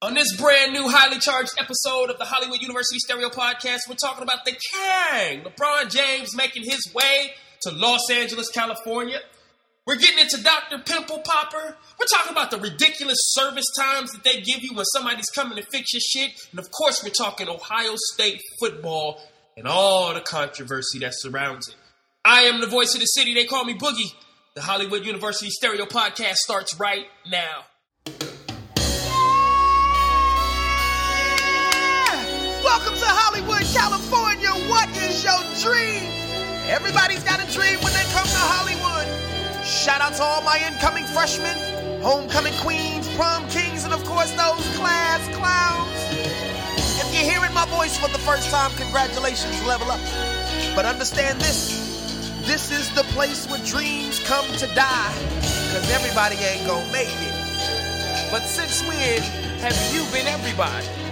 On this brand new, highly charged episode of the Hollywood University Stereo Podcast, we're talking about the King, LeBron James making his way to Los Angeles, California. We're getting into Dr. Pimple Popper. We're talking about the ridiculous service times that they give you when somebody's coming to fix your shit. And of course, we're talking Ohio State football and all the controversy that surrounds it. I am the voice of the city. They call me Boogie. The Hollywood University Stereo Podcast starts right now. California. What is your dream? Everybody's got a dream when they come to Hollywood. Shout out to all my incoming freshmen, homecoming queens, prom kings, and of course those class clowns. If you're hearing my voice for the first time, congratulations, level up. But understand this this is the place where dreams come to die. Cause everybody ain't gonna make it. But since when have you been everybody?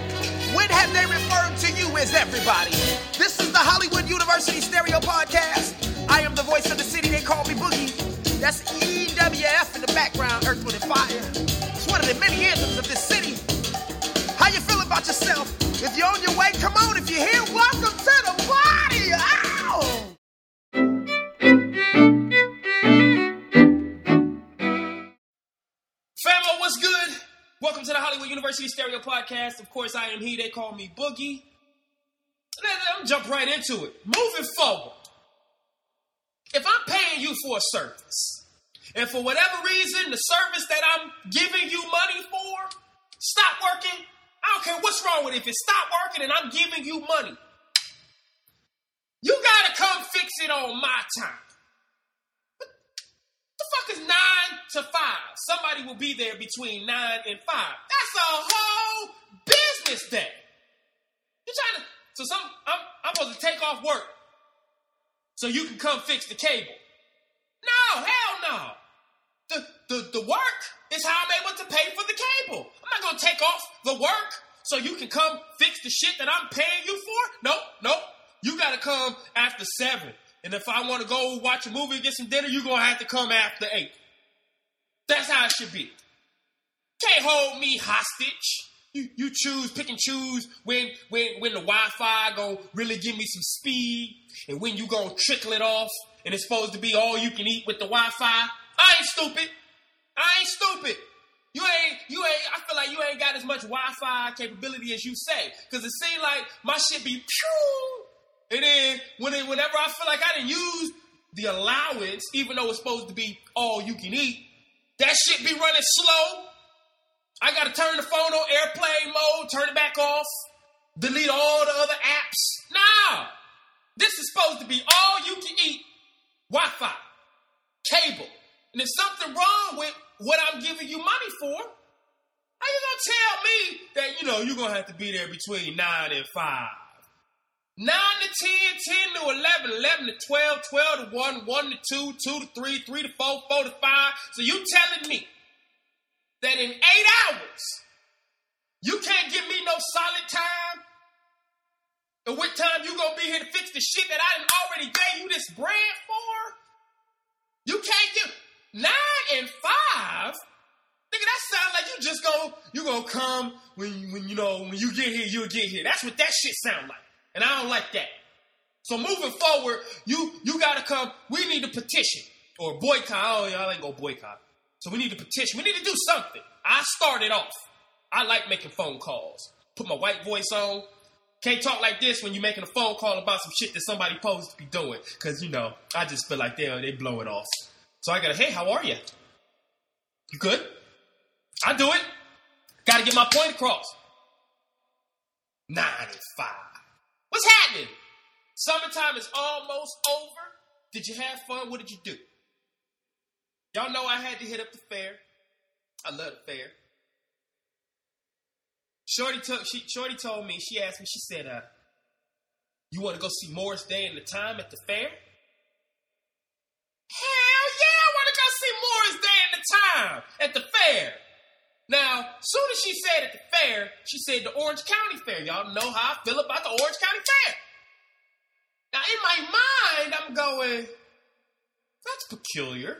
When have they referred to you as everybody? This is the Hollywood University Stereo Podcast. I am the voice of the city, they call me Boogie. That's EWF in the background, Earth, Wind, and Fire. It's one of the many anthems of this city. How you feel about yourself? If you're on your way, come on. If you're here, welcome to the University Stereo Podcast. Of course, I am he. They call me Boogie. Let- Let's jump right into it. Moving forward, if I'm paying you for a service, and for whatever reason, the service that I'm giving you money for stop working, I don't care what's wrong with it. If it stop working and I'm giving you money, you gotta come fix it on my time. Is nine to five? Somebody will be there between nine and five. That's a whole business day. You're trying to. So some. I'm. I'm supposed to take off work so you can come fix the cable. No, hell no. The the the work is how I'm able to pay for the cable. I'm not gonna take off the work so you can come fix the shit that I'm paying you for. Nope, nope. You gotta come after seven. And if I want to go watch a movie and get some dinner, you're gonna have to come after eight. That's how it should be. Can't hold me hostage. You, you choose, pick and choose when when when the Wi-Fi gonna really give me some speed, and when you gonna trickle it off, and it's supposed to be all you can eat with the Wi-Fi. I ain't stupid. I ain't stupid. You ain't, you ain't, I feel like you ain't got as much Wi-Fi capability as you say. Cause it seems like my shit be pew. And then when it, whenever I feel like I didn't use the allowance, even though it's supposed to be all you can eat, that shit be running slow. I gotta turn the phone on airplane mode, turn it back off, delete all the other apps. Nah! This is supposed to be all you can eat Wi-Fi, cable. And if something wrong with what I'm giving you money for, how you gonna tell me that, you know, you're gonna have to be there between 9 and 5? 9 to 10, 10 to 11, 11 to 12, 12 to 1, 1 to 2, 2 to 3, 3 to 4, 4 to 5. So you telling me that in eight hours, you can't give me no solid time? And what time you gonna be here to fix the shit that I already gave you this brand for? You can't give nine and five? Nigga, that sounds like you just gonna you gonna come when when you know when you get here, you'll get here. That's what that shit sound like. And I don't like that. So moving forward, you you gotta come. We need to petition or boycott. Oh, y'all ain't gonna boycott. So we need to petition. We need to do something. I started off. I like making phone calls. Put my white voice on. Can't talk like this when you're making a phone call about some shit that somebody supposed to be doing. Cause you know, I just feel like they they blow it off. So I gotta, hey, how are you? You good? I do it. Gotta get my point across. Nine and five. What's happening? Summertime is almost over. Did you have fun? What did you do? Y'all know I had to hit up the fair. I love the fair. Shorty she Shorty told me, she asked me, she said, uh, you want to go see Morris Day and the time at the fair? Hell yeah, I want to go see Morris Day and the time at the fair. Now, soon as she said at the fair, she said the Orange County Fair. Y'all know how I feel about the Orange County Fair. Now, in my mind, I'm going, that's peculiar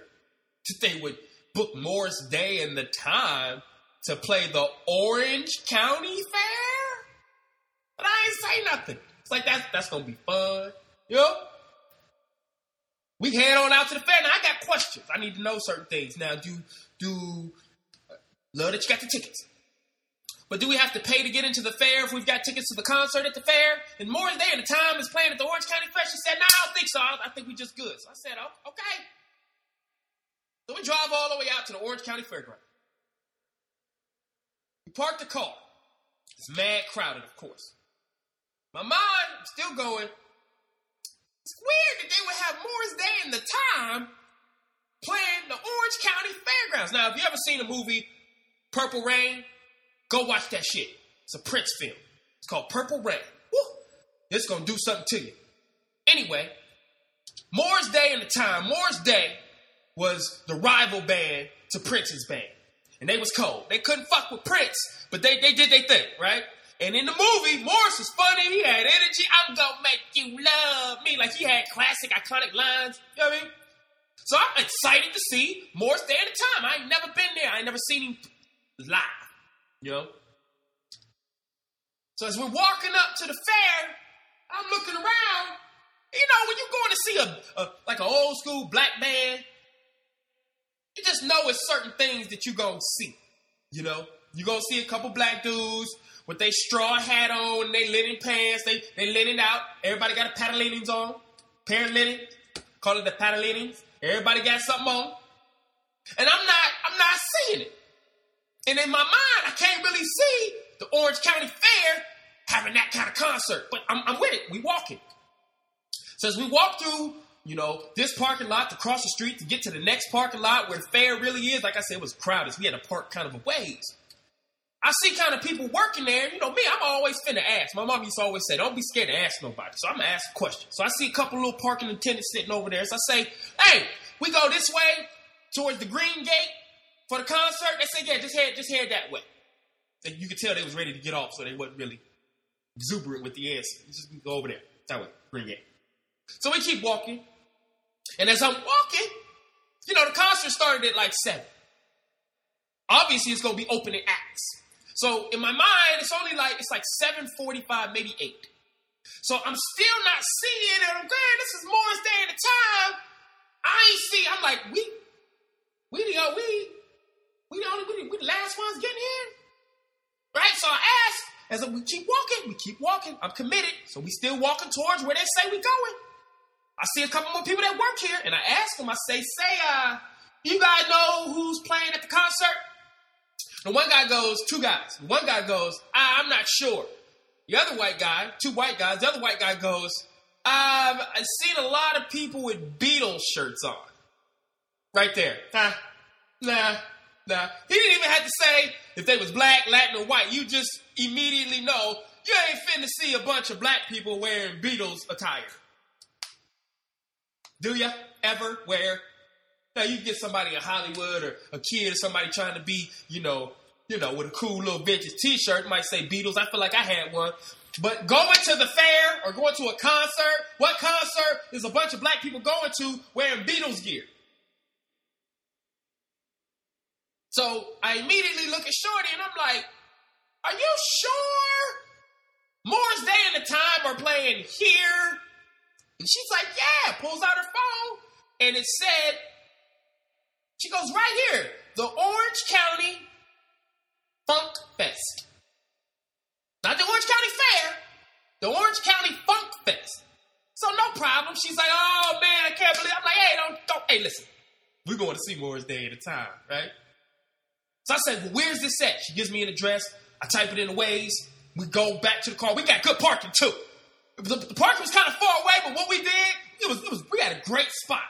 that they would book Morris Day and the time to play the Orange County Fair. But I ain't say nothing. It's like that's that's gonna be fun. You know? We head on out to the fair. Now I got questions. I need to know certain things. Now, do do love that you got the tickets. But do we have to pay to get into the fair if we've got tickets to the concert at the fair? And Morris Day and the time is playing at the Orange County Fair. She said, no, I don't think so. I, think we just good. So I said, oh, okay. So we drive all the way out to the Orange County Fairground. We park the car. It's mad crowded, of course. My mind, I'm still going. It's weird that they would have Morris Day and the time playing the Orange County Fairgrounds. Now, if you ever seen a movie Purple Rain, Go watch that shit. It's a Prince film. It's called Purple Rain. Woo! It's gonna do something to you. Anyway, Morris Day and the time. Morris Day was the rival band to Prince's band. And they was cold. They couldn't fuck with Prince, but they, they did their thing, right? And in the movie, Morris was funny. He had energy. I'm gonna make you love me. Like he had classic, iconic lines. You know what I mean? So I'm excited to see Morris Day and the time. I ain't never been there. I ain't never seen him live. You know? So as we're walking up to the fair, I'm looking around. You know, when you're going to see a, a like an old school black band, you just know it's certain things that you're gonna see. You know, you're gonna see a couple black dudes with their straw hat on they linen pants, they they linen out. Everybody got a linens on, pair linen, call it the of. Everybody got something on, and I'm not I'm not seeing it. And in my mind, I can't really see the Orange County Fair having that kind of concert. But I'm, I'm with it. We walking. So as we walk through, you know, this parking lot to cross the street to get to the next parking lot where the fair really is, like I said, it was crowded. We had to park kind of a ways. I see kind of people working there. You know, me, I'm always finna ask. My mom used to always say, don't be scared to ask nobody. So I'm gonna ask a question. So I see a couple little parking attendants sitting over there. So I say, hey, we go this way towards the green gate for the concert, they said, yeah, just head, just head that way. And you could tell they was ready to get off, so they wasn't really exuberant with the answer. Just go over there. That way. Bring it. So we keep walking. And as I'm walking, you know, the concert started at like seven. Obviously, it's gonna be opening acts. So in my mind, it's only like it's like 7:45, maybe 8. So I'm still not seeing it. I'm going, this is Morris Day at the time. I ain't see, I'm like, we we we we the only we, we the last ones getting in. Right? So I ask, as we keep walking, we keep walking. I'm committed. So we still walking towards where they say we going. I see a couple more people that work here, and I ask them, I say, say, uh, you guys know who's playing at the concert? The one guy goes, two guys. one guy goes, ah, I'm not sure. The other white guy, two white guys, the other white guy goes, I've, I've seen a lot of people with Beatles shirts on. Right there. Huh? Nah, Nah, he didn't even have to say if they was black, Latin, or white. You just immediately know you ain't finna see a bunch of black people wearing Beatles attire. Do ya ever wear? Now you get somebody in Hollywood or a kid or somebody trying to be, you know, you know, with a cool little vintage T-shirt might say Beatles. I feel like I had one. But going to the fair or going to a concert, what concert is a bunch of black people going to wearing Beatles gear? So I immediately look at Shorty and I'm like, Are you sure Morris Day and the Time are playing here? And she's like, Yeah, pulls out her phone and it said, She goes, Right here, the Orange County Funk Fest. Not the Orange County Fair, the Orange County Funk Fest. So no problem. She's like, oh man, I can't believe. I'm like, hey, don't, don't. Hey, listen, we're going to see Morris Day at a time, right? So I said, well, where's this at? She gives me an address. I type it in the Waze. We go back to the car. We got good parking too. The, the parking was kind of far away, but what we did, it was, it was, we had a great spot.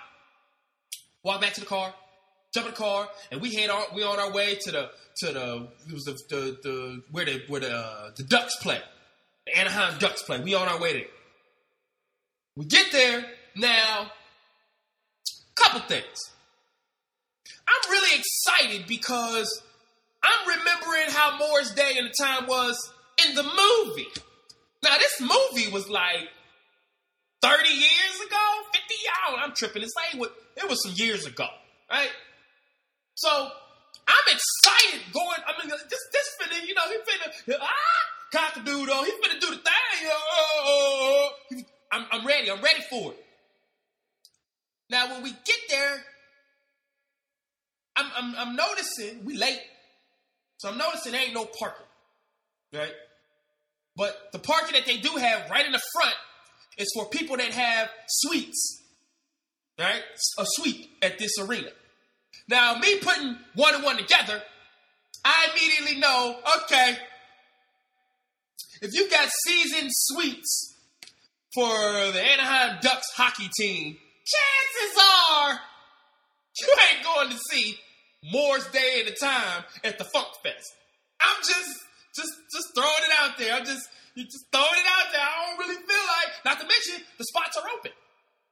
Walk back to the car, jump in the car, and we head on, we on our way to the, to the, it was the, the, the where the, where the, uh, the Ducks play. The Anaheim Ducks play. We on our way there. We get there, now, couple things. I'm really excited because I'm remembering how Morris Day and the time was in the movie. Now, this movie was like 30 years ago, 50 y'all. I'm tripping. It's like it was some years ago, right? So I'm excited going. I mean, this this finna, you know, he finna ah cock a doodle. He finna do the thing. Oh, I'm I'm ready. I'm ready for it. Now when we get there, I'm I'm, I'm noticing we late, so I'm noticing there ain't no parking, right? But the parking that they do have right in the front is for people that have suites, right? A suite at this arena. Now, me putting one and one together, I immediately know, okay, if you got season suites for the Anaheim Ducks hockey team, chances are you ain't going to see Morris Day at a time at the Funk Fest. I'm just just just throwing it out there. I'm just you just throwing it out there. I don't really feel like not to mention the spots are open.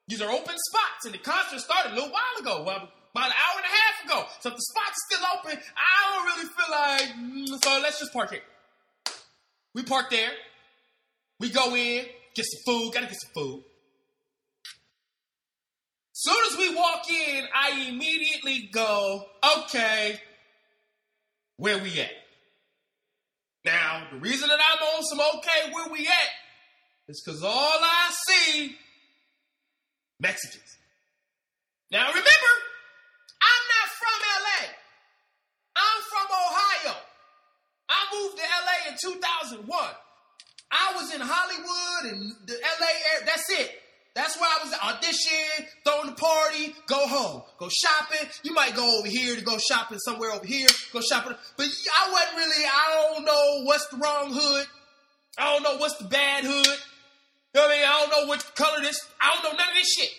These are open spots, and the concert started a little while ago. Well, about an hour and a half ago. So if the spot's still open, I don't really feel like. Mm, so let's just park it. We park there. We go in, get some food. Gotta get some food. Soon as we walk in, I immediately go, okay, where we at? Now, the reason that I'm on some okay where we at is because all I see Mexicans. Now remember, I'm not from LA. I'm from Ohio. I moved to LA in 2001. I was in Hollywood and the LA area. That's it. That's where I was audition, throwing the party, go home, go shopping. You might go over here to go shopping somewhere over here, go shopping. But I wasn't really, I don't know what's the wrong hood. I don't know what's the bad hood. You know what I mean? I don't know what color this, I don't know none of this shit.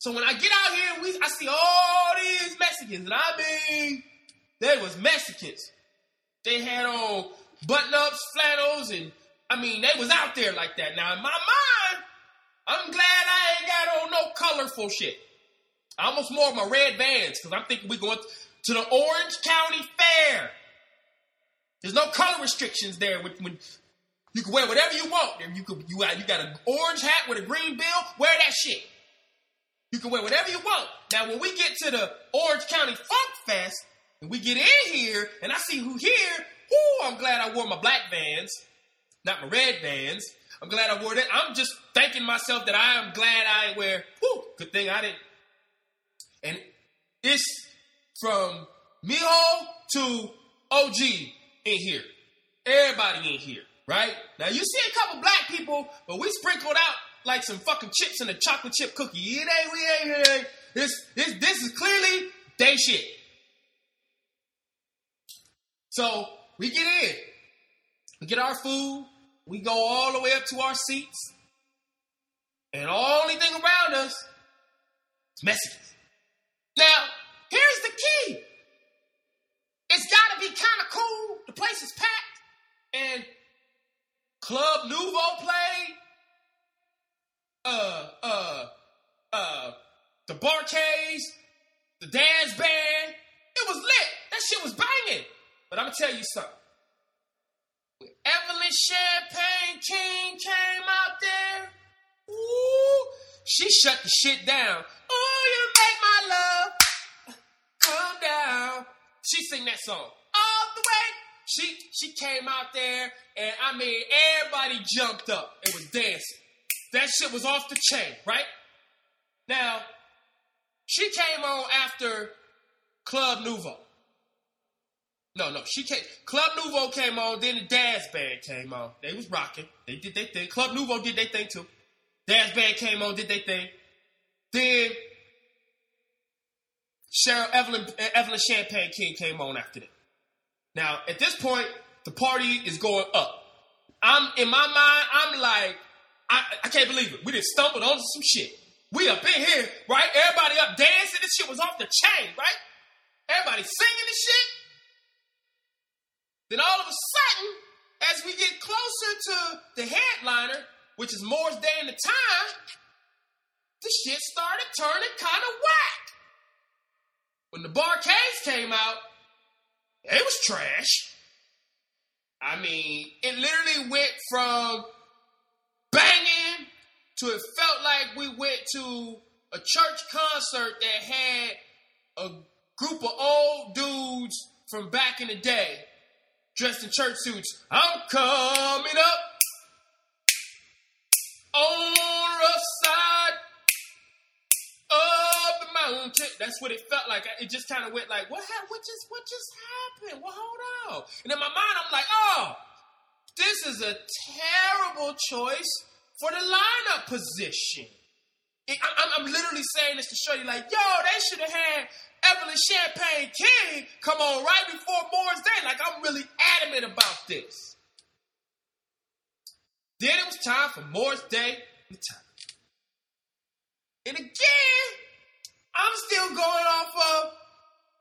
So when I get out here, we I see all these Mexicans, and I mean, they was Mexicans. They had on button-ups, flannels, and I mean, they was out there like that. Now in my mind, I'm glad I ain't got on no colorful shit. I almost more of my red vans because I'm thinking we're going to the Orange County Fair. There's no color restrictions there. When, when you can wear whatever you want. You could you got you got an orange hat with a green bill. Wear that shit. You can wear whatever you want. Now, when we get to the Orange County Funk Fest, and we get in here, and I see who here, whoo, I'm glad I wore my black vans, not my red vans. I'm glad I wore that. I'm just thanking myself that I am glad I wear, whoo, good thing I didn't. And it's from Mijo to OG in here. Everybody in here, right? Now, you see a couple black people, but we sprinkled out like some fucking chips in a chocolate chip cookie. It ain't, we ain't, ain't. This, this, this is clearly they shit. So we get in, we get our food, we go all the way up to our seats, and the only thing around us is Mexicans. Now, here's the key. It's got to be kind of cool. The place is packed, and Club Nouveau played uh, uh, uh, the Bar-Kays, the Daz Band. It was lit. That shit was banging. But I'm gonna tell you something. When Evelyn Champagne King came out there, ooh, she shut the shit down. Oh, you make my love come down. She sing that song all the way. She she came out there, and I mean everybody jumped up and was dancing. That shit was off the chain, right? Now, she came on after Club Nouveau. No, no, she came. Club Nouveau came on, then the Daz Band came on. They was rocking. They did their thing. Club Nouveau did their thing too. Daz Band came on, did their thing. Then Cheryl Evelyn eh, Evelyn Champagne King came on after that. Now, at this point, the party is going up. I'm in my mind, I'm like, I, I can't believe it. We just stumbled onto some shit. We up in here, right? Everybody up dancing. This shit was off the chain, right? Everybody singing this shit. Then all of a sudden, as we get closer to the headliner, which is Morris Day the time, the shit started turning kind of whack. When the Bar-Kays came out, it was trash. I mean, it literally went from banging to it felt like we went to a church concert that had a group of old dudes from back in the day dressed in church suits. I'm coming up the side of the mountain. That's what it felt like. It just kind of went like, what, ha- what just what just happened? Well, hold on. And in my mind, I'm like, oh, this is a terrible choice for the lineup position. It, I, am literally saying this to show you, like, yo, they should have had Evelyn Champagne King come on right before Morris Day. Like, I'm really adamant about this. Then it was time for Morris Day and time. And again, I'm still going off of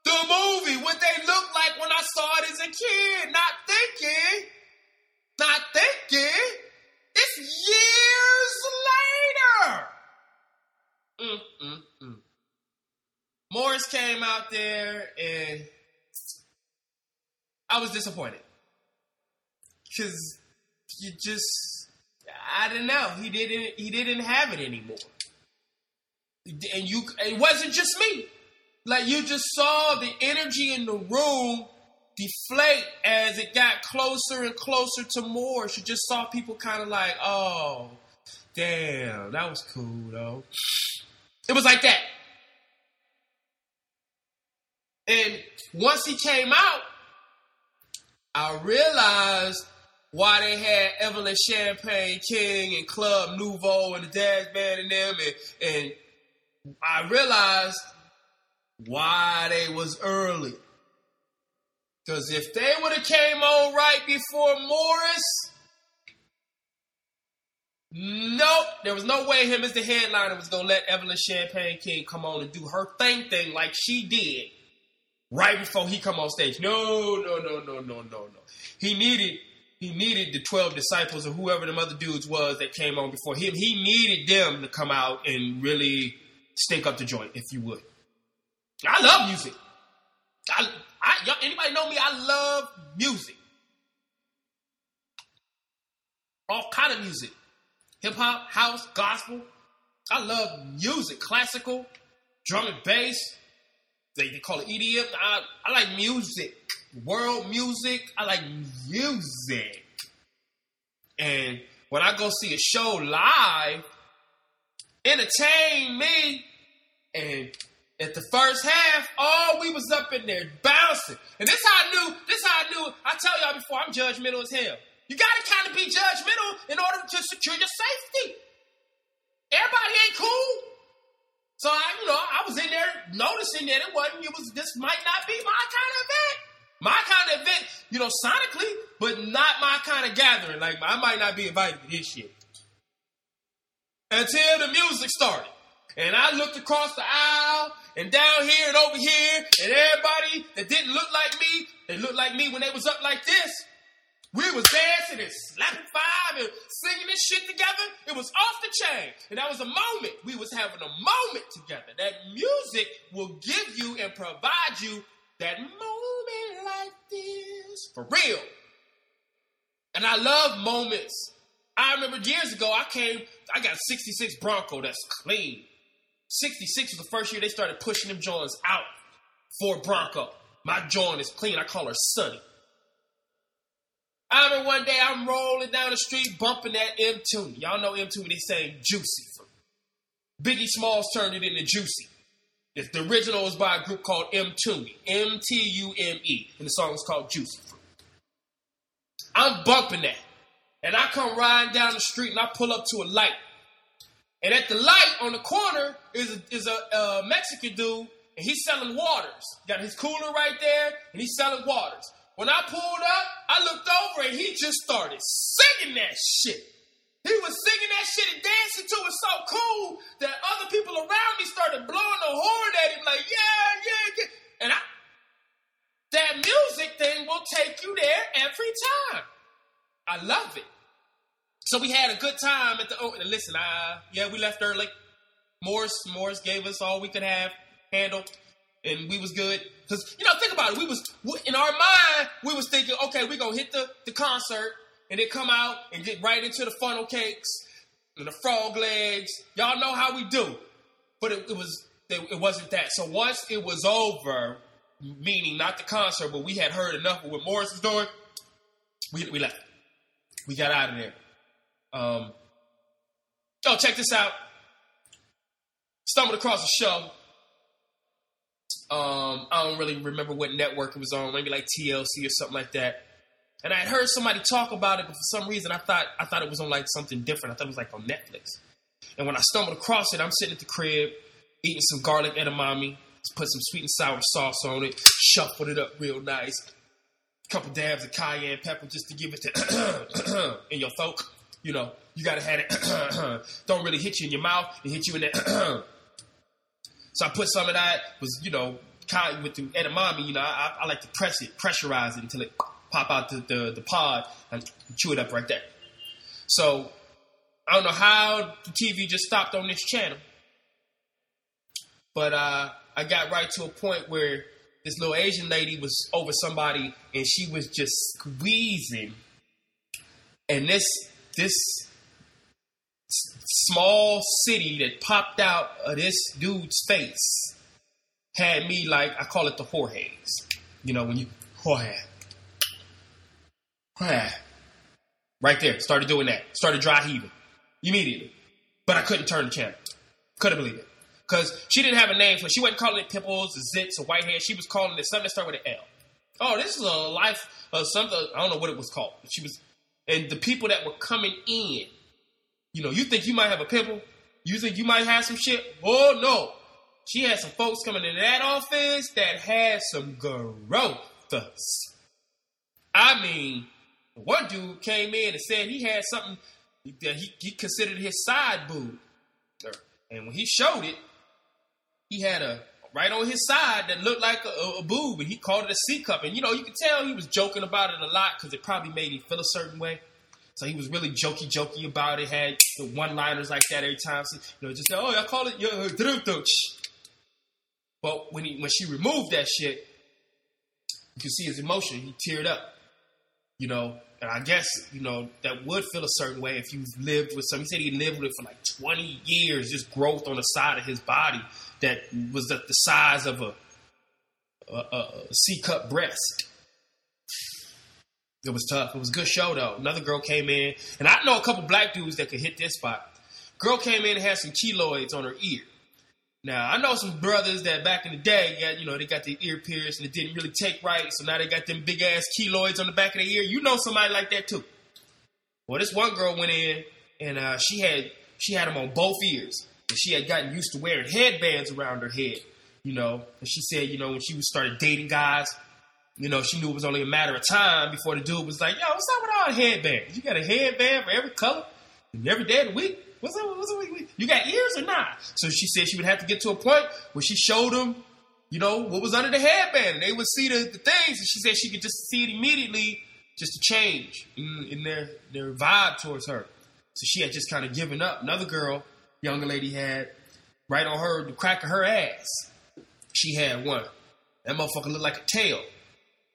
the movie, what they looked like when I saw it as a kid, not thinking, not thinking, it's years later. Mm, mm, mm. Morris came out there and I was disappointed. Cause you just I don't know. He didn't he didn't have it anymore. And you it wasn't just me. Like you just saw the energy in the room deflate as it got closer and closer to Morris. You just saw people kind of like, oh, damn, that was cool though. It was like that. And once he came out, I realized why they had Evelyn Champagne King and Club Nouveau and the Daz Band and them, and, and I realized why they was early. Because if they would have came on right before Morris, nope, there was no way him as the headliner was gonna let Evelyn Champagne King come on and do her thing thing like she did right before he come on stage. No, no, no, no, no, no, no. He needed he needed the 12 disciples or whoever them other dudes was that came on before him. He needed them to come out and really stink up the joint, if you would. I love music. I, I anybody know me? I love music. All kind of music. Hip hop, house, gospel. I love music, classical, drum and bass, they, they call it EDM. I, I like music, world music. I like music. And when I go see a show live, entertain me. And at the first half, oh, we was up in there bouncing. And this how I knew, this how I knew, I tell y'all before, I'm judgmental as hell. You gotta kind of be judgmental in order to secure your safety. Everybody ain't cool. So I, you know, I was in noticing that it wasn't. It was this might not be my kind of event. My kind of event, you know, sonically, but not my kind of gathering. Like I might not be invited to this shit until the music started. And I looked across the aisle and down here and over here, and everybody that didn't look like me, they looked like me when they was up like this. We was dancing and slapping five and singing this shit together. It was off the chain. And that was a moment. We was having a moment together. That music will give you and provide you that moment like this. For real. And I love moments. I remember years ago, I came, I got a 66 Bronco that's clean. 66 was the first year they started pushing them joints out for Bronco. My joint is clean. I call her Sunny. I remember one day I'm rolling down the street bumping that M Tune. Y'all know Mtume, they saying Juicy. Biggie Smalls turned it into Juicy. The original was by a group called M Tune, M T U M E, and the song was called Juicy. I'm bumping that. And I come riding down the street and I pull up to a light. And at the light on the corner is a, is a, a Mexican dude, and he's selling waters. Got his cooler right there, and he's selling waters. When I pulled up, I looked over and he just started singing that shit. He was singing that shit and dancing to it so cool that other people around me started blowing the horn at him, like, yeah, yeah, yeah. And I, that music thing will take you there every time. I love it. So we had a good time at the, oh, listen, uh, yeah, we left early. Morris, Morris gave us all we could have handled and we was good. Cause you know, think about it. We was in our mind, we was thinking, okay, we gonna hit the the concert and then come out and get right into the funnel cakes and the frog legs. Y'all know how we do, but it, it was it, it wasn't that. So once it was over, meaning not the concert, but we had heard enough of what Morris was doing. We, we left. We got out of there. Um, oh, check this out. Stumbled across a show. Um, I don't really remember what network it was on, maybe like TLC or something like that. And I had heard somebody talk about it, but for some reason I thought I thought it was on like something different. I thought it was like on Netflix. And when I stumbled across it, I'm sitting at the crib eating some garlic edamame, put some sweet and sour sauce on it, shuffled it up real nice, a couple dabs of cayenne pepper just to give it to in your throat. You know, you gotta have it. Don't really hit you in your mouth; it hit you in that. So I put some of that. Was you know, with the edamame. You know, I, I like to press it, pressurize it until it pop out the, the, the pod and chew it up right there. So I don't know how the TV just stopped on this channel, but uh, I got right to a point where this little Asian lady was over somebody and she was just squeezing, and this this small city that popped out of this dude's face had me like I call it the haze. You know when you whore right there. Started doing that. Started dry heaving immediately. But I couldn't turn the channel. Couldn't believe it. Because she didn't have a name for it. She wasn't calling it pimples or zits or white hair. She was calling it something that started with an L. Oh, this is a life of something. I don't know what it was called. She was, and the people that were coming in, you know, you think you might have a pimple? You think you might have some shit? Oh, no. She had some folks coming in that office that had some growth. I mean, one dude came in and said he had something that he, he considered his side boob. And when he showed it, he had a right on his side that looked like a, a, boob, and he called it a C cup. And you know, you could tell he was joking about it a lot because it probably made him feel a certain way. So he was really jokey, jokey about it. Had the one-liners like that every time. So, you know, just say, oh, I call it yo. But when he when she removed that shit, you can see his emotion. He teared up. You know, and I guess, you know, that would feel a certain way if you've lived with some. He said he lived with it for like 20 years, just growth on the side of his body that was the, the size of a, a, a C cup breast. It was tough. It was a good show though. Another girl came in, and I know a couple black dudes that could hit this spot. Girl came in and had some keloids on her ear. Now I know some brothers that back in the day got you know they got their ear pierced and it didn't really take right, so now they got them big ass keloids on the back of their ear. You know somebody like that too. Well, this one girl went in and uh, she had she had them on both ears, and she had gotten used to wearing headbands around her head. You know, and she said you know when she started dating guys, you know she knew it was only a matter of time before the dude was like, "Yo, what's up with all the headbands? You got a headband for every color, every day of the week." What's up? What's up? You got ears or not? So she said she would have to get to a point where she showed them, you know, what was under the headband, and they would see the, the things. And she said she could just see it immediately, just to change in, in their their vibe towards her. So she had just kind of given up. Another girl, younger lady, had right on her the crack of her ass. She had one. That motherfucker looked like a tail,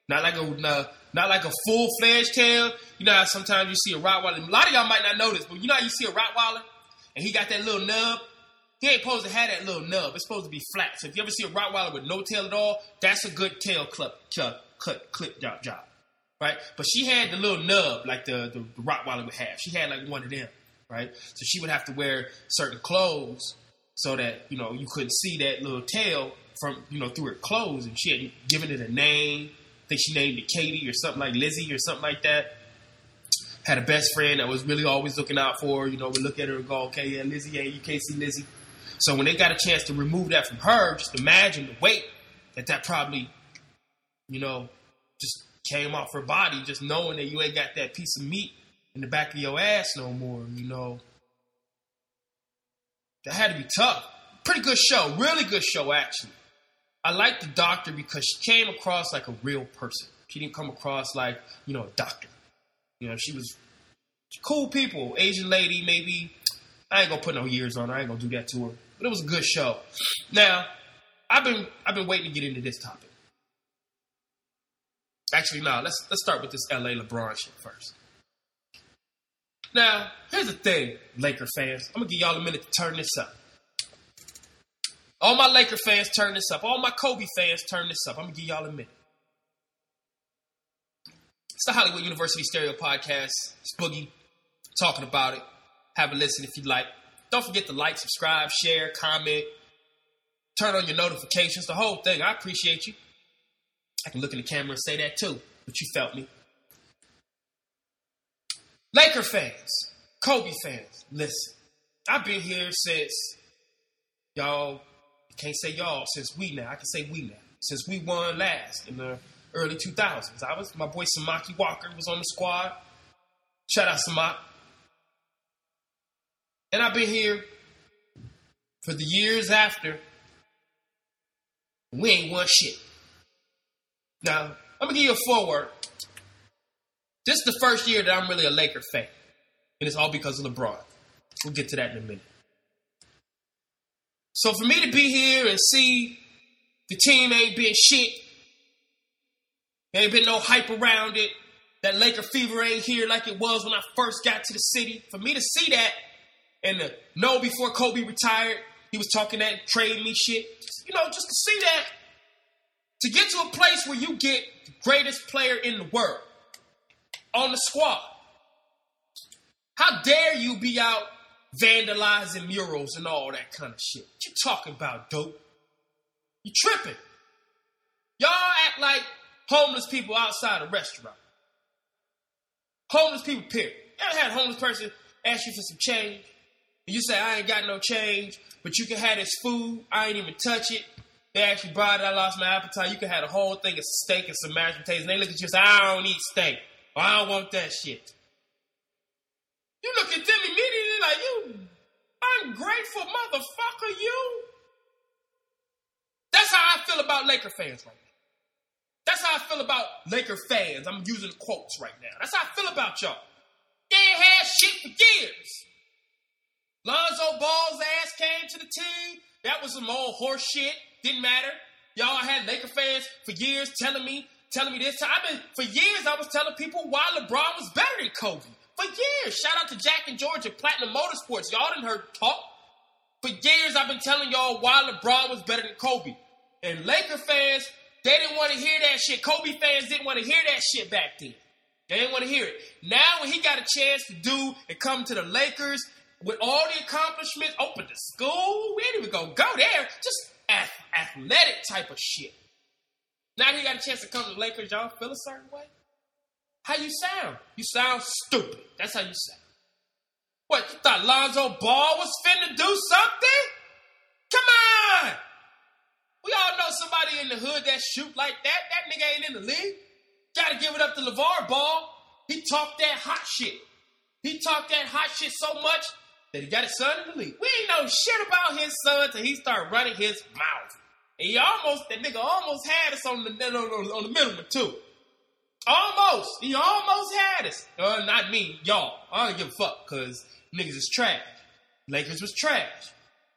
not like a not like a full fledged tail. You know how sometimes you see a Rottweiler. A lot of y'all might not know this, but you know how you see a Rottweiler and he got that little nub. He ain't supposed to have that little nub. It's supposed to be flat. So if you ever see a Rottweiler with no tail at all, that's a good tail clip, clip, clip, clip job, job, right? But she had the little nub like the, the, the Rottweiler would have. She had like one of them, right? So she would have to wear certain clothes so that you know you couldn't see that little tail from you know through her clothes. And she had given it a name. I think she named it Katie or something like Lizzie or something like that had a best friend that was really always looking out for her. You know, we look at her and go, okay, yeah, Lizzie, yeah, you can't see Lizzie. So when they got a chance to remove that from her, just imagine the weight that that probably, you know, just came off her body, just knowing that you ain't got that piece of meat in the back of your ass no more, you know. That had to be tough. Pretty good show, really good show, actually. I liked the doctor because she came across like a real person. She didn't come across like, you know, a doctor. You know, she was cool people, Asian lady, maybe. I ain't gonna put no years on her. I ain't gonna do that to her. But it was a good show. Now, I've been I've been waiting to get into this topic. Actually, no. Let's let's start with this LA LeBron shit first. Now, here's the thing, Laker fans. I'm gonna give y'all a minute to turn this up. All my Laker fans turn this up. All my Kobe fans turn this up. I'm gonna give y'all a minute. It's the Hollywood University Stereo Podcast. It's Boogie talking about it. Have a listen if you'd like. Don't forget to like, subscribe, share, comment, turn on your notifications, the whole thing. I appreciate you. I can look in the camera and say that too, but you felt me. Laker fans, Kobe fans, listen. I've been here since y'all can't say y'all since we now. I can say we now. Since we won last in the early 2000s. I was my boy Samaki Walker was on the squad. Shout out Samak. And I've been here for the years after. We ain't won shit. Now, I'm gonna give you a forward. This is the first year that I'm really a Laker fan. And it's all because of LeBron. We'll get to that in a minute. So for me to be here and see the team ain't been shit, ain't been no hype around it, that Laker fever ain't here like it was when I first got to the city. For me to see that and to know before Kobe retired, he was talking that trade me shit. You know, just to see that, to get to a place where you get the greatest player in the world on the squad. How dare you be out vandalizing murals and all that kind of shit? What you talking about, dope? You tripping. Y'all act like homeless people outside a restaurant. Homeless people, period. You ever had a homeless person ask you for some change? And you say, I ain't got no change, but you can have this food. I ain't even touch it. They actually brought it. I lost my appetite. You can have a whole thing of steak and some mashed potatoes. And they look at you and say, I don't eat steak. I don't want that shit. You look at them immediately like, you ungrateful motherfucker, you. That's how I feel about Laker fans right now. That's how I feel about Laker fans. I'm using quotes right now. That's how I feel about y'all. They ain't had shit for years. Lonzo Ball's ass came to the team. That was some old horse shit. Didn't matter. Y'all had Laker fans for years telling me, telling me this. I've been for years. I was telling people why LeBron was better than Kobe. For years. Shout out to Jack and George at Platinum Motorsports. Y'all didn't heard talk. For years, I've been telling y'all why LeBron was better than Kobe. And Laker fans, they didn't want to hear that shit. Kobe fans didn't want to hear that shit back then. They didn't want to hear it. Now, when he got a chance to do and come to the Lakers with all the accomplishments, open the school, we ain't even gonna go there. Just athletic type of shit. Now he got a chance to come to the Lakers, y'all feel a certain way? How you sound? You sound stupid. That's how you sound. What, you thought Lonzo Ball was finna do something? Come on! We all know somebody in the hood that shoot like that. That nigga ain't in the league. Gotta give it up to LaVar Ball. He talked that hot shit. He talked that hot shit so much that he got his son in the league. We ain't know shit about his son till he started running his mouth. And he almost, that nigga almost had us on the, on, on, on the middle one too. Almost. He almost had us. Uh, not me, y'all. I don't give a fuck because niggas is trash. Lakers was trash.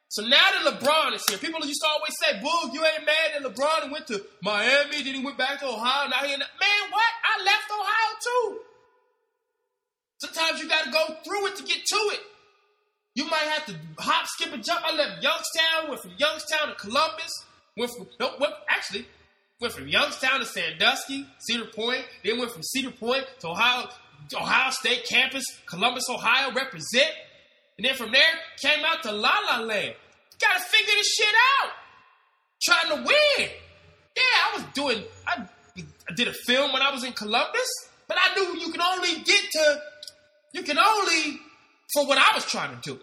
So now that LeBron is here, people used to always say, Boog, you ain't mad that LeBron went to Miami, then he went back to Ohio, now he in Man, what? I left Ohio too. Sometimes you gotta go through it to get to it. You might have to hop, skip, and jump. I left Youngstown, went from Youngstown to Columbus, went from, no, went, actually, went from Youngstown to Sandusky, Cedar Point, then went from Cedar Point to Ohio, Ohio State campus, Columbus, Ohio, represent. And then from there, came out to La La Land. Gotta figure this shit out. Trying to win. Yeah, I was doing, I, I did a film when I was in Columbus, but I knew you can only get to, you can only, for what I was trying to do.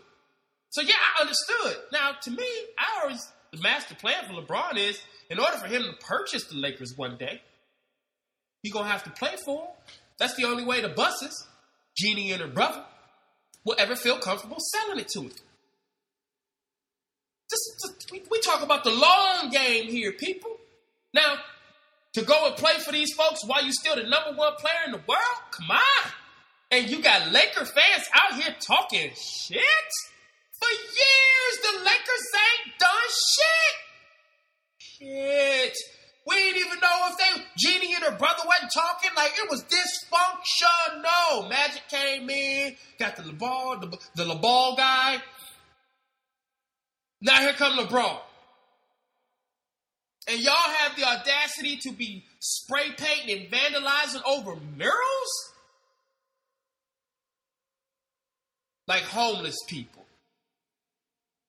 So yeah, I understood. Now, to me, I always, the master plan for LeBron is, in order for him to purchase the Lakers one day, he gonna have to play for them. That's the only way the Busses, Jeanie and her brother, will ever feel comfortable selling it to him. Just, we, we talk about the long game here, people. Now, to go and play for these folks while you're still the number one player in the world? Come on. And you got Laker fans out here talking shit? For years, the Lakers ain't done shit. Shit. We didn't even know if they Jeanie and her brother wasn't talking. Like it was dysfunctional. No, Magic came in, got the LeBall, the, the LeBall guy. Now here come LeBron. And y'all have the audacity to be spray painting and vandalizing over murals? Like homeless people.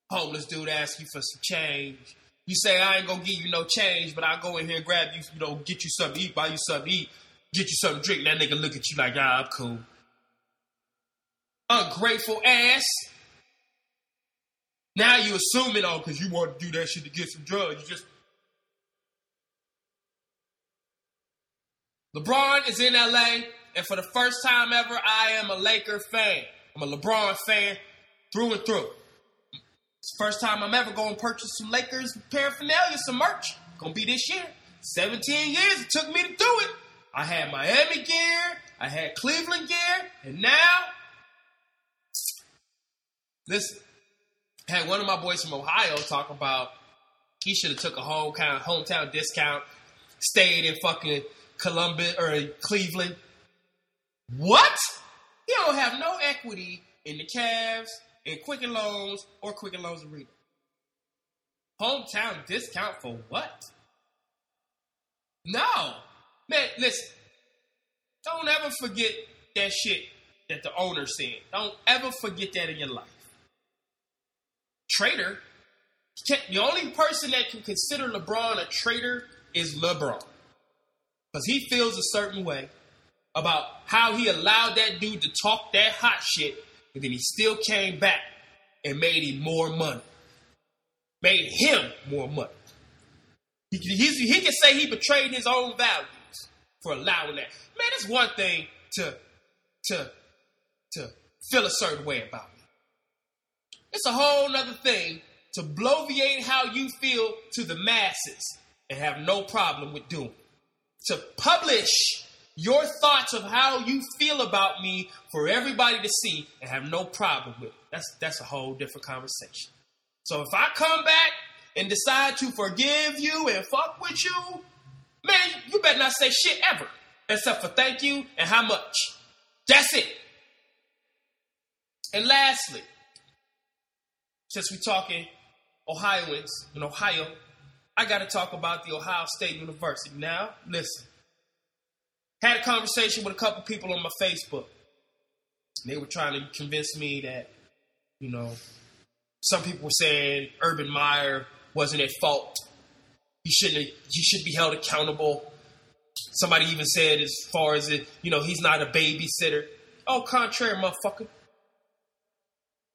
Homeless dude asks you for some change. You say, I ain't gonna give you no change, but I'll go in here and grab you, you know, get you something to eat, buy you something to eat, get you something to drink. That nigga look at you like, ah, I'm cool. Ungrateful ass. Now you assuming, oh, because you want to do that shit to get some drugs. You just LeBron is in LA, and for the first time ever, I am a Laker fan. I'm a LeBron fan through and through. It's the first time I'm ever going to purchase some Lakers paraphernalia, some merch. Gonna be this year. 17 years it took me to do it. I had Miami gear, I had Cleveland gear, and now, listen, I had one of my boys from Ohio talk about he should have took a hometown hometown discount, stayed in fucking Columbus or Cleveland. What? You don't have no equity in the Cavs, in Quicken Loans, or Quicken Loans Arena. Hometown discount for what? No. Man, listen. Don't ever forget that shit that the owner said. Don't ever forget that in your life. Traitor. The only person that can consider LeBron a traitor is LeBron because he feels a certain way about how he allowed that dude to talk that hot shit, and then he still came back and made him more money. Made him more money. He, he can say he betrayed his own values for allowing that. Man, it's one thing to to to feel a certain way about me. It's a whole nother thing to bloviate how you feel to the masses and have no problem with doing to publish your thoughts of how you feel about me for everybody to see and have no problem with it. That's that's a whole different conversation. So if I come back and decide to forgive you and fuck with you, man, you better not say shit ever. Except for thank you and how much. That's it. And lastly, since we're talking Ohioans in Ohio, I got to talk about the Ohio State University. Now, listen. Had a conversation with a couple people on my Facebook. They were trying to convince me that, you know, some people were saying Urban Meyer wasn't at fault. He shouldn't. He should be held accountable. Somebody even said, as far as it, you know, he's not a babysitter. Oh, contrary, motherfucker.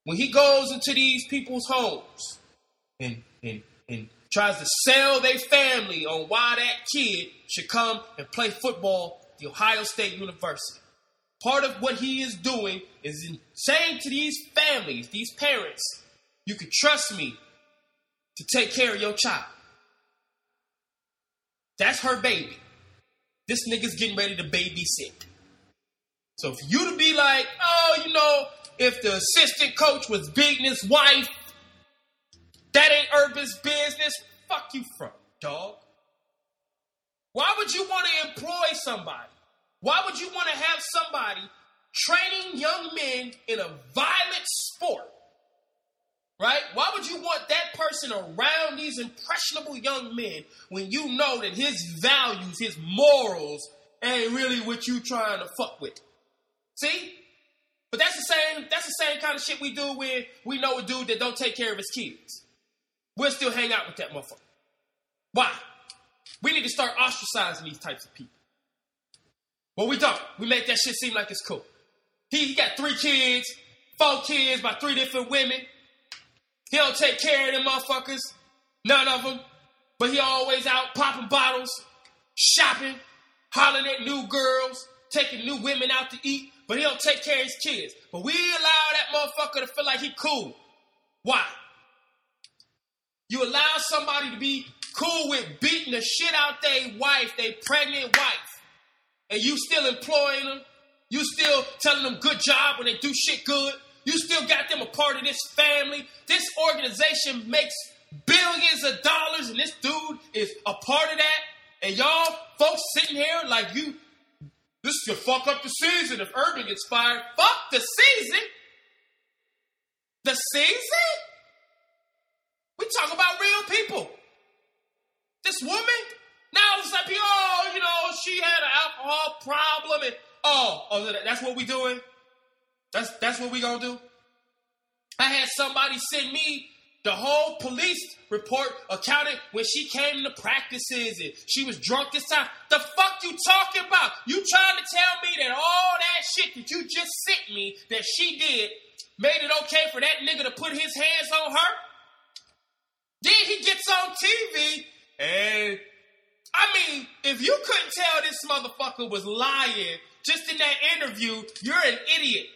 When he goes into these people's homes and and and tries to sell their family on why that kid should come and play football the Ohio State University. Part of what he is doing is saying to these families, these parents, you can trust me to take care of your child. That's her baby. This nigga's getting ready to babysit. So for you to be like, oh, you know, if the assistant coach was beating his wife that ain't Urban's business. Fuck you from, dog. Why would you want to employ somebody? Why would you want to have somebody training young men in a violent sport? Right? Why would you want that person around these impressionable young men when you know that his values, his morals ain't really what you trying to fuck with? See? But that's the same that's the same kind of shit we do when we know a dude that don't take care of his kids. We'll still hang out with that motherfucker. Why? We need to start ostracizing these types of people. Well, we don't. We make that shit seem like it's cool. He, got three kids, four kids by three different women. He don't take care of them motherfuckers. None of them. But he always out popping bottles, shopping, hollering at new girls, taking new women out to eat. But he don't take care of his kids. But we allow that motherfucker to feel like he cool. Why? You allow somebody to be cool with beating the shit out their wife, their pregnant wife, and you still employing them. You still telling them good job when they do shit good. You still got them a part of this family. This organization makes billions of dollars, and this dude is a part of that. And y'all folks sitting here like you, this could fuck up the season if Urban gets fired. Fuck the season. The season? We talk about real people. This woman. Now it's like, oh, you know, she had an alcohol problem, and oh, oh, that's what we doing. That's that's what we gonna do. I had somebody send me the whole police report accounted when she came to practices and she was drunk this time. The fuck you talking about? You trying to tell me that all that shit that you just sent me that she did made it okay for that nigga to put his hands on her? Then he gets on TV and I mean, if you couldn't tell this motherfucker was lying just in that interview, you're an idiot.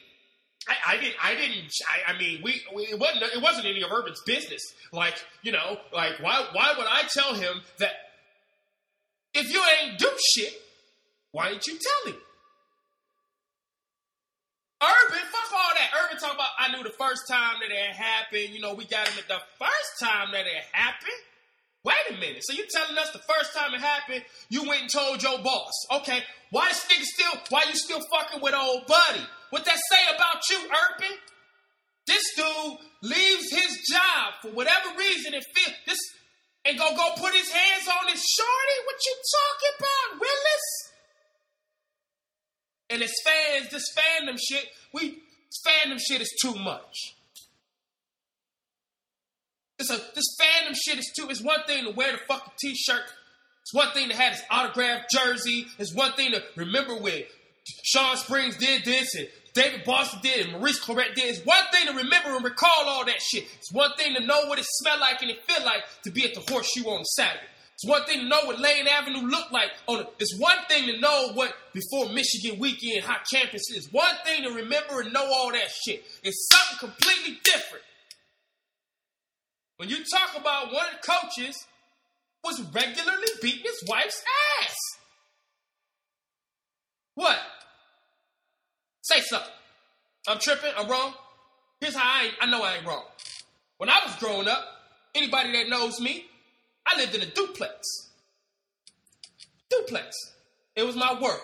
I, I didn't. I didn't. I, I mean, we, we, It wasn't. It wasn't any of Urban's business. Like you know, like why? Why would I tell him that if you ain't do shit? Why didn't you tell him? Urban, fuck all that. Urban talk about. I knew the first time that it happened. You know, we got him at the first time that it happened. Wait a minute. So you telling us the first time it happened, you went and told your boss? Okay. Why this nigga still? Why you still fucking with old buddy? What that say about you, Urban? This dude leaves his job for whatever reason and feel this and go go put his hands on his shorty. What you talking about, Willis? And it's fans, this fandom shit, we fandom shit is too much. It's a uh, this fandom shit is too. It's one thing to wear the fucking t-shirt. It's one thing to have his autographed jersey. It's one thing to remember when Shawn Springs did this and David Boston did and Maurice Clarett did. It's one thing to remember and recall all that shit. It's one thing to know what it smelled like and it feel like to be at the horseshoe on Saturday. It's one thing to know what Lane Avenue looked like on it. It's one thing to know what before Michigan weekend hot campus is. One thing to remember and know all that shit. It's something completely different. When you talk about one of the coaches was regularly beating his wife's ass. What? Say something. I'm tripping. I'm wrong. Here's how I, I know I ain't wrong. When I was growing up, anybody that knows me, I lived in a duplex. Duplex. It was my work.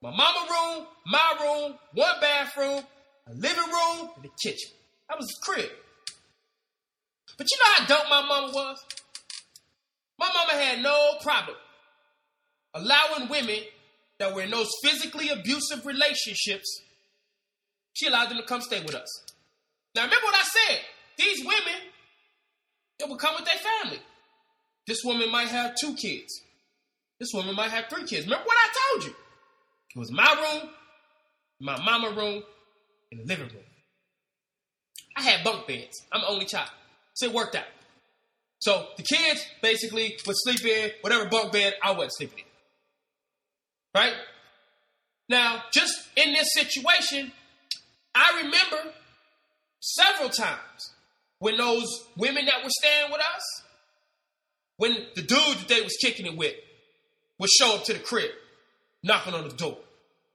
My mama room, my room, one bathroom, a living room, and a kitchen. That was the crib. But you know how dope my mama was? My mama had no problem allowing women that were in those physically abusive relationships, she allowed them to come stay with us. Now remember what I said. These women, they would come with their family. This woman might have two kids. This woman might have three kids. Remember what I told you? It was my room, my mama room, and the living room. I had bunk beds. I'm the only child. So it worked out. So the kids basically would sleep in whatever bunk bed I wasn't sleeping in. Right? Now, just in this situation, I remember several times when those women that were staying with us, when the dude that they was kicking it with would show up to the crib, knocking on the door,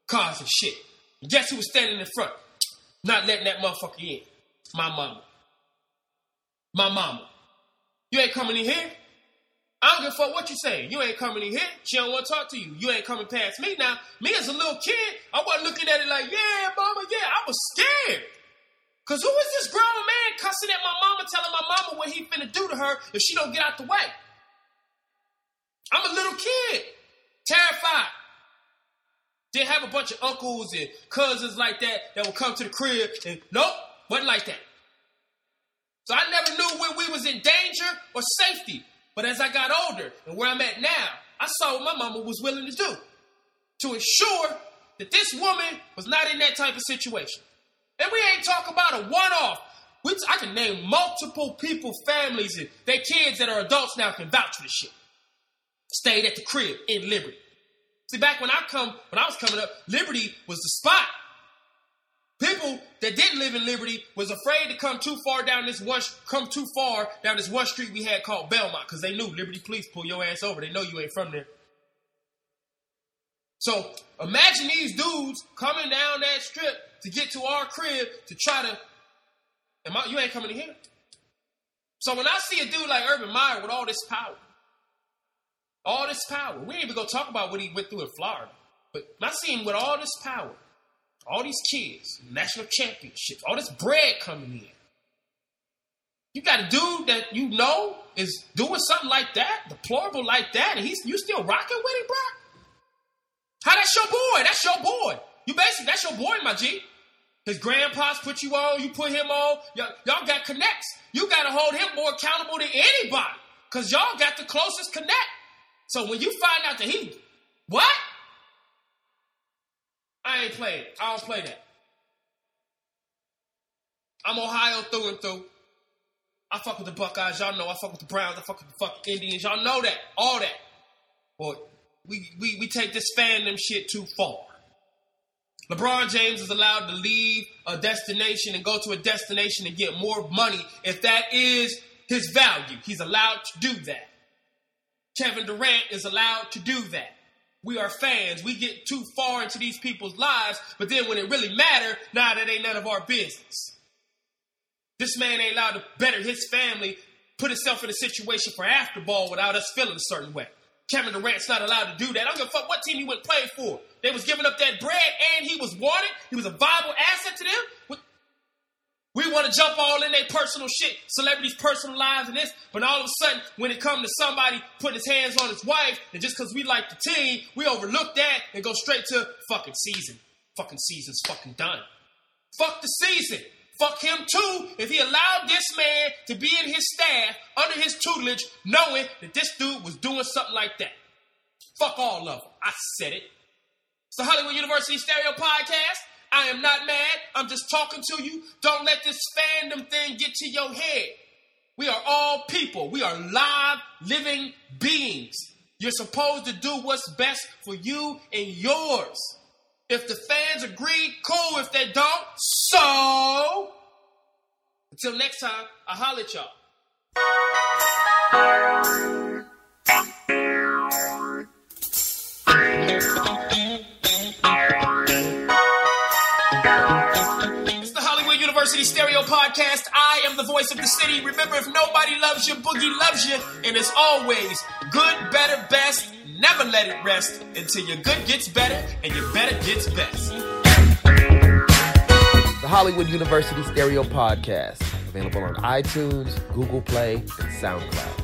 causing shit. And guess who was standing in front? Not letting that motherfucker in. My mama. My mama. You ain't coming in here. I don't give a fuck what you saying. You ain't coming in here. She don't want to talk to you. You ain't coming past me. Now, me as a little kid, I wasn't looking at it like, yeah, mama, yeah. I was scared. Cause who is this grown man cussing at my mama, telling my mama what he finna do to her if she don't get out the way? I'm a little kid, terrified. Didn't have a bunch of uncles and cousins like that that would come to the crib and nope, wasn't like that. So I never knew when we was in danger or safety. But as I got older and where I'm at now, I saw what my mama was willing to do to ensure that this woman was not in that type of situation. And we ain't talking about a one-off. I can name multiple people, families, and their kids that are adults now can vouch for this shit. Stayed at the crib in Liberty. See, back when I come, when I was coming up, Liberty was the spot. People that didn't live in Liberty was afraid to come too far down this one, come too far down this one street we had called Belmont, because they knew Liberty Police pull your ass over. They know you ain't from there. So imagine these dudes coming down that strip to get to our crib to try to. Am I, you ain't coming in here. So when I see a dude like Urban Meyer with all this power, all this power, we ain't even gonna talk about what he went through in Florida, but I see him with all this power all these kids, national championships, all this bread coming in. You got a dude that you know is doing something like that, deplorable like that, and he's you still rocking with him, bro? How that's your boy? That's your boy. You basically that's your boy, my G. His grandpa's put you on, you put him on. Y'all, y'all got connects. You got to hold him more accountable than anybody because y'all got the closest connect. So when you find out that he, what? I ain't playing. I don't play that. I'm Ohio through and through. I fuck with the Buckeyes. Y'all know I fuck with the Browns. I fuck with the fucking Indians. Y'all know that. All that. But we, we, we take this fandom shit too far. LeBron James is allowed to leave a destination and go to a destination and get more money if that is his value. He's allowed to do that. Kevin Durant is allowed to do that. We are fans. We get too far into these people's lives, but then when it really matter, nah, that ain't none of our business. This man ain't allowed to better his family, put himself in a situation for after ball without us feeling a certain way. Kevin Durant's not allowed to do that. I don't give a fuck what team he went play for. They was giving up that bread and he was wanted. He was a viable asset to them. We want to jump all in their personal shit, celebrities' personal lives and this, but all of a sudden, when it comes to somebody putting his hands on his wife, and just because we like the team, we overlook that and go straight to fucking season. Fucking season's fucking done. Fuck the season. Fuck him too if he allowed this man to be in his staff under his tutelage, knowing that this dude was doing something like that. Fuck all of them. I said it. It's the Hollywood University Stereo Podcast. I am not mad. I'm just talking to you. Don't let this fandom thing get to your head. We are all people. We are live, living beings. You're supposed to do what's best for you and yours. If the fans agree, cool. If they don't, so. Until next time, I holler at y'all. Stereo Podcast. I am the voice of the city. Remember, if nobody loves you, Boogie loves you. And as always, good, better, best. Never let it rest until your good gets better and your better gets best. The Hollywood University Stereo Podcast, available on iTunes, Google Play, and SoundCloud.